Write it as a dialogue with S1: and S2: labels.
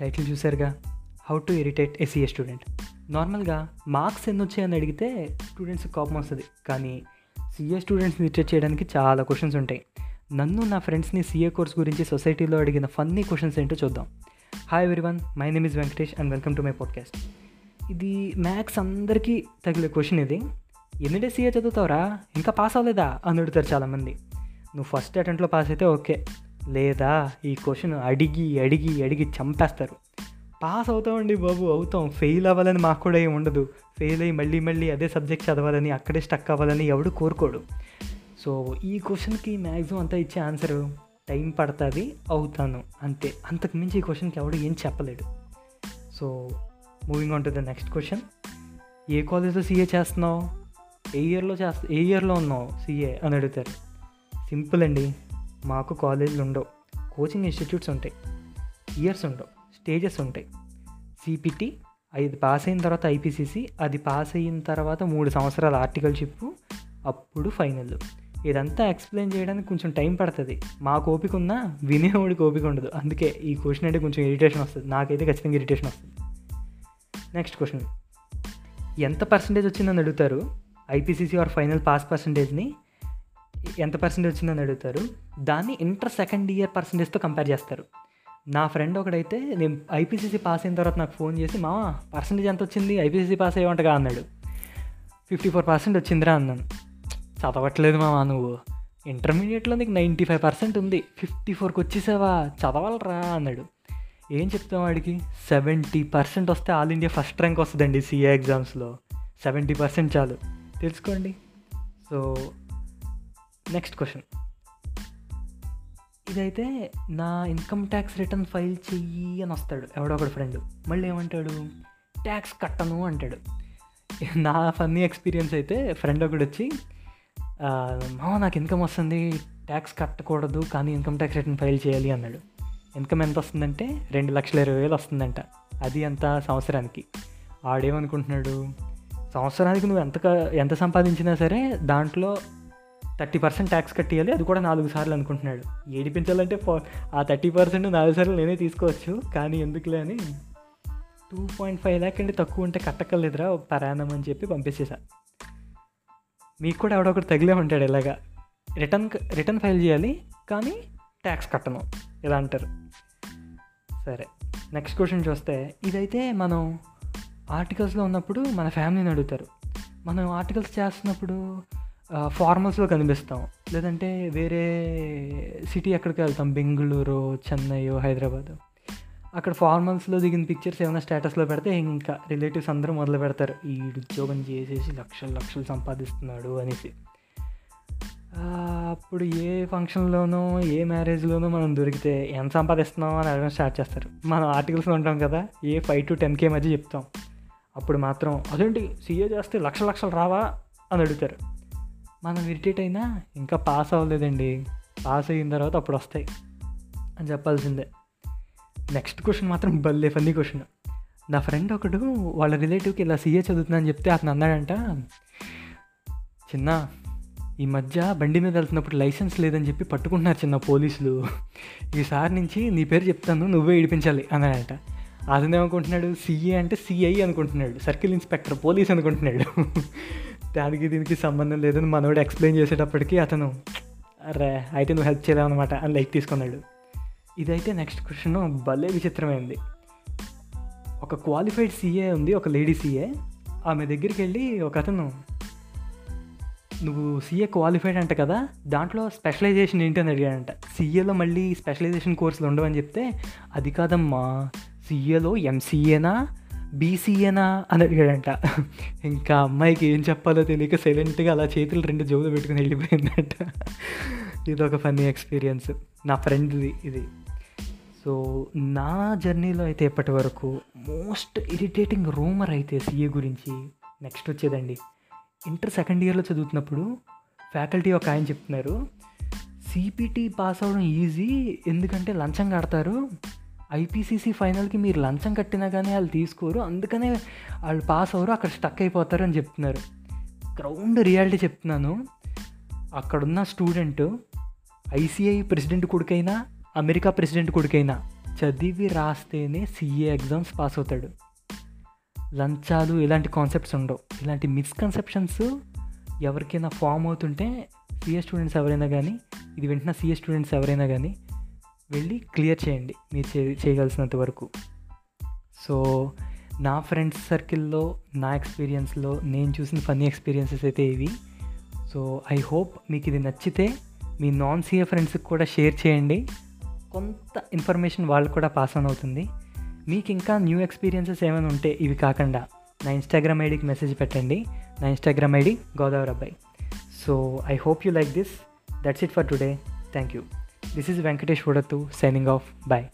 S1: Title చూసారుగా how to irritate a student నార్మల్గా marks ఎన్ని వచ్చాయని అడిగితే స్టూడెంట్స్ కోపం వస్తుంది. కానీ సీఏ స్టూడెంట్స్ని ఇరిటేట్ చేయడానికి చాలా క్వశ్చన్స్ ఉంటాయి. నన్ను నా ఫ్రెండ్స్ని సీఏ కోర్స్ గురించి సొసైటీలో అడిగిన ఫన్నీ క్వశ్చన్స్ ఏంటో చూద్దాం. Hi everyone my name is Venkatesh and welcome to my podcast ఇది మ్యాథ్స్ అందరికీ తగిలే క్వశ్చన్ ఇది. ఎన్ని డేస్ సీఏ చదువుతావురా? ఇంకా పాస్ అవ్వలేదా? అని అడుగుతారు చాలామంది. నువ్వు ఫస్ట్ అటెంప్ట్లో పాస్ అయితే ఓకే లేదా ఈ క్వశ్చన్ అడిగి అడిగి అడిగి చంపేస్తారు. పాస్ అవుతామండి బాబు అవుతాం. ఫెయిల్ అవ్వాలని మాకు కూడా ఏమి ఉండదు. ఫెయిల్ అయ్యి మళ్ళీ మళ్ళీ అదే సబ్జెక్ట్ చదవాలని అక్కడే స్టక్ అవ్వాలని ఎవడు కోరుకోడు. సో ఈ క్వశ్చన్కి మ్యాక్సిమం అంతా ఇచ్చే ఆన్సర్ టైం పడుతుంది అవుతాను. అంతే. అంతకు మించి ఈ క్వశ్చన్కి ఎవడు ఏం చెప్పలేడు. So moving on to the next question ఏ కాలేజ్లో సీఏ చేస్తున్నావు? ఏ ఇయర్లో చేస్తా ఏ ఇయర్లో ఉన్నావు? సీఏ అని అడుగుతారు. సింపుల్ అండి. మాకు కాలేజీలు ఉండవు. కోచింగ్ ఇన్స్టిట్యూట్స్ ఉంటాయి. ఇయర్స్ ఉండవు. స్టేజెస్ ఉంటాయి. సిపిటి ఐదు పాస్ అయిన తర్వాత ఐపీసీసీ అది పాస్ అయిన తర్వాత మూడు సంవత్సరాల ఆర్టికల్షిప్ అప్పుడు ఫైనల్. ఇదంతా ఎక్స్ప్లెయిన్ చేయడానికి కొంచెం టైం పడుతుంది. మాకు ఓపిక ఉన్నా వినేవాడికి ఓపిక ఉండదు. అందుకే ఈ క్వశ్చన్ అంటే కొంచెం ఇరిటేషన్ వస్తుంది. నాకైతే ఖచ్చితంగా ఇరిటేషన్ వస్తుంది. Next question. ఎంత పర్సంటేజ్ వచ్చిందని అడుగుతారు? ఐపీసీసీ ఆర్ ఫైనల్ పాస్ పర్సంటేజ్ని? ఎంత పర్సెంటేజ్ వచ్చిందని అడుగుతారు. దాన్ని ఇంటర్ సెకండ్ ఇయర్ పర్సంటేజ్తో కంపేర్ చేస్తారు. నా ఫ్రెండ్ ఒకడైతే నేను ఐపీసీసీ పాస్ అయిన తర్వాత నాకు ఫోన్ చేసి మా పర్సంటేజ్ ఎంత వచ్చింది? ఐపీసీసీ పాస్ అయ్యేవంటగా అన్నాడు. ఫిఫ్టీ ఫోర్ పర్సెంట్ వచ్చిందిరా అన్నాను. చదవట్లేదు మామా నువ్వు. ఇంటర్మీడియట్లో నీకు నైంటీ ఫైవ్ పర్సెంట్ ఉంది. ఫిఫ్టీ ఫోర్కి వచ్చేసావా? చదవాలరా అన్నాడు. ఏం చెప్తాం వాడికి? సెవెంటీ పర్సెంట్ వస్తే ఆల్ ఇండియా ఫస్ట్ ర్యాంక్ వస్తుందండి సిఏ ఎగ్జామ్స్లో సెవెంటీ పర్సెంట్ చాలు. తెలుసుకోండి. సో నెక్స్ట్ క్వశ్చన్ ఇదైతే నా ఇన్కమ్ ట్యాక్స్ రిటర్న్ ఫైల్ చెయ్యి అని వస్తాడు. ఎవడో ఒకడు ఫ్రెండ్ మళ్ళీ ఏమంటాడు? ట్యాక్స్ కట్టను అంటాడు. నా ఫన్నీ ఎక్స్పీరియన్స్ అయితే ఫ్రెండ్ ఒకడు వచ్చి మామ నాకు ఇన్కమ్ వస్తుంది. ట్యాక్స్ కట్టకూడదు కానీ ఇన్కమ్ ట్యాక్స్ రిటర్న్ ఫైల్ చేయాలి అన్నాడు. ఇన్కమ్ ఎంత వస్తుందంటే రెండు లక్షల ఇరవై వేలు వస్తుందంట. అది ఎంత సంవత్సరానికి? ఆడేమనుకుంటున్నాడు? సంవత్సరానికి నువ్వు ఎంత ఎంత సంపాదించినా సరే దాంట్లో థర్టీ పర్సెంట్ ట్యాక్స్ కట్టియాలి. అది కూడా నాలుగు సార్లు అనుకుంటున్నాడు. ఏడిపించాలంటే ఆ థర్టీ పర్సెంట్ నాలుగు సార్లు నేనే తీసుకోవచ్చు. కానీ ఎందుకులే అని టూ పాయింట్ ఫైవ్ ల్యాక్ అంటే తక్కువ ఉంటే కట్టక్కర్లేదురా పరాణం అని చెప్పి పంపించేసా మీకు కూడా ఎవడొకటి తగిలే ఉంటాడు ఇలాగా. రిటర్న్ రిటర్న్ ఫైల్ చేయాలి కానీ ట్యాక్స్ కట్టను. ఇలా అంటారు? సరే నెక్స్ట్ క్వశ్చన్ చూస్తే ఇదైతే మనం ఆర్టికల్స్లో ఉన్నప్పుడు మన ఫ్యామిలీని అడుగుతారు. మనం ఆర్టికల్స్ చేస్తున్నప్పుడు ఫార్మల్స్లో కనిపిస్తాం. లేదంటే వేరే సిటీ ఎక్కడికి వెళ్తాం? బెంగళూరు చెన్నై హైదరాబాద్. అక్కడ ఫార్మల్స్లో దిగిన పిక్చర్స్ ఏమైనా స్టేటస్లో పెడితే ఇంకా రిలేటివ్స్ అందరూ మొదలు పెడతారు. ఈ ఉద్యోగం చేసేసి లక్షలు లక్షలు సంపాదిస్తున్నాడు అనేసి. అప్పుడు ఏ ఫంక్షన్లోనో ఏ మ్యారేజ్లోనో మనం దొరికితే ఎంత సంపాదిస్తున్నాం అని అడగడం స్టార్ట్ చేస్తారు. మనం ఆర్టికల్స్లో ఉంటాం కదా ఏ ఫైవ్ టు టెన్ కే మధ్య చెప్తాం. అప్పుడు మాత్రం అదేంటి సీఏ చేస్తే లక్ష లక్షలు రావా? అని అడుగుతారు. మనం ఇరిటేట్ అయినా ఇంకా పాస్ అవ్వలేదండి. పాస్ అయిన తర్వాత అప్పుడు వస్తాయి. అని చెప్పాల్సిందే. నెక్స్ట్ క్వశ్చన్ మాత్రం భలే ఫన్నీ క్వశ్చన్ నా ఫ్రెండ్ ఒకడు వాళ్ళ రిలేటివ్కి ఇలా సీఏ చదువుతుందని చెప్తే అతను అన్నాడంట చిన్న ఈ మధ్య బండి మీద వెళ్తున్నప్పుడు లైసెన్స్ లేదని చెప్పి పట్టుకుంటున్నారు చిన్న పోలీసులు. ఈసారి నుంచి నీ పేరు చెప్తాను నువ్వే ఇడిపించాలి అన్నాడంట. అతను ఏమనుకుంటున్నాడు సీఏ అంటే సిఐ అనుకుంటున్నాడు. సర్కిల్ ఇన్స్పెక్టర్ పోలీస్ అనుకుంటున్నాడు. దానికి దీనికి సంబంధం లేదని మనోడు ఎక్స్ప్లెయిన్ చేసేటప్పటికి అతను అరే అయితే నువ్వు హెల్ప్ చేయలేవన్నమాట అని లైక్ తీసుకున్నాడు. ఇదైతే నెక్స్ట్ క్వశ్చన్ భలే విచిత్రమైంది. ఒక క్వాలిఫైడ్ సీఏ ఉంది ఒక లేడీ సీఏ ఆమె దగ్గరికి వెళ్ళి ఒక అతను నువ్వు సీఏ క్వాలిఫైడ్ అంట కదా దాంట్లో స్పెషలైజేషన్ ఏంటి? అని అడిగాడంట. సీఏలో మళ్ళీ స్పెషలైజేషన్ కోర్సులు ఉండవని చెప్తే అది కాదమ్మా సీఏలో ఎంసీఏనా బీసీఏనా అని అడిగాడంట. ఇంకా అమ్మాయికి ఏం చెప్పాలో తెలియక సైలెంట్గా అలా చేతులు రెండు జోబులు పెట్టుకుని వెళ్ళిపోయిందంట. ఇది ఒక ఫన్నీ ఎక్స్పీరియన్స్. నా ఫ్రెండ్ది ఇది. సో నా జర్నీలో అయితే ఇప్పటి వరకు మోస్ట్ ఇరిటేటింగ్ రూమర్ అయితే సీఏ గురించి నెక్స్ట్ వచ్చేదండి. ఇంటర్ సెకండ్ ఇయర్లో చదువుతున్నప్పుడు ఫ్యాకల్టీ ఒక ఆయన చెప్తున్నారు సిపిటి పాస్ అవ్వడం ఈజీ ఎందుకంటే లంచం కడతారు ఐపీసీసీ ఫైనల్కి మీరు లంచం కట్టినా కానీ వాళ్ళు తీసుకోరు. అందుకనే వాళ్ళు పాస్ అవ్వరు అక్కడ స్టక్ అయిపోతారు అని చెప్తున్నారు. గ్రౌండ్ రియాలిటీ చెప్తున్నాను. అక్కడున్న స్టూడెంట్ ఐసీఐ ప్రెసిడెంట్ కొడుకైనా అమెరికా ప్రెసిడెంట్ కొడుకైనా చదివి రాస్తేనే సీఏ ఎగ్జామ్స్ పాస్ అవుతాడు. లంచాలు ఇలాంటి కాన్సెప్ట్స్ ఉండవు. ఇలాంటి మిస్కన్సెప్షన్స్ ఎవరికైనా ఫామ్ అవుతుంటే సిఏ స్టూడెంట్స్ ఎవరైనా కానీ ఇది వింటున్న సిఏ స్టూడెంట్స్ ఎవరైనా కానీ వెళ్ళి క్లియర్ చేయండి మీరు చే చేయగలిసినంత వరకు. సో నా ఫ్రెండ్స్ సర్కిల్లో నా ఎక్స్పీరియన్స్లో నేను చూసిన ఫన్నీ ఎక్స్పీరియన్సెస్ అయితే ఇవి. సో ఐ హోప్ మీకు ఇది నచ్చితే మీ నాన్ సీఏ ఫ్రెండ్స్కి కూడా షేర్ చేయండి. కొంత ఇన్ఫర్మేషన్ వాళ్ళకు కూడా పాస్ ఆన్ అవుతుంది. మీకు ఇంకా న్యూ ఎక్స్పీరియన్సెస్ ఏమైనా ఉంటే ఇవి కాకుండా నా ఇన్స్టాగ్రామ్ ఐడికి మెసేజ్ పెట్టండి. నా ఇన్స్టాగ్రామ్ ఐడి గోదావరి అబ్బాయి. So I hope you like this. That's it for today. Thank you this is Venkatesh Udathu signing off bye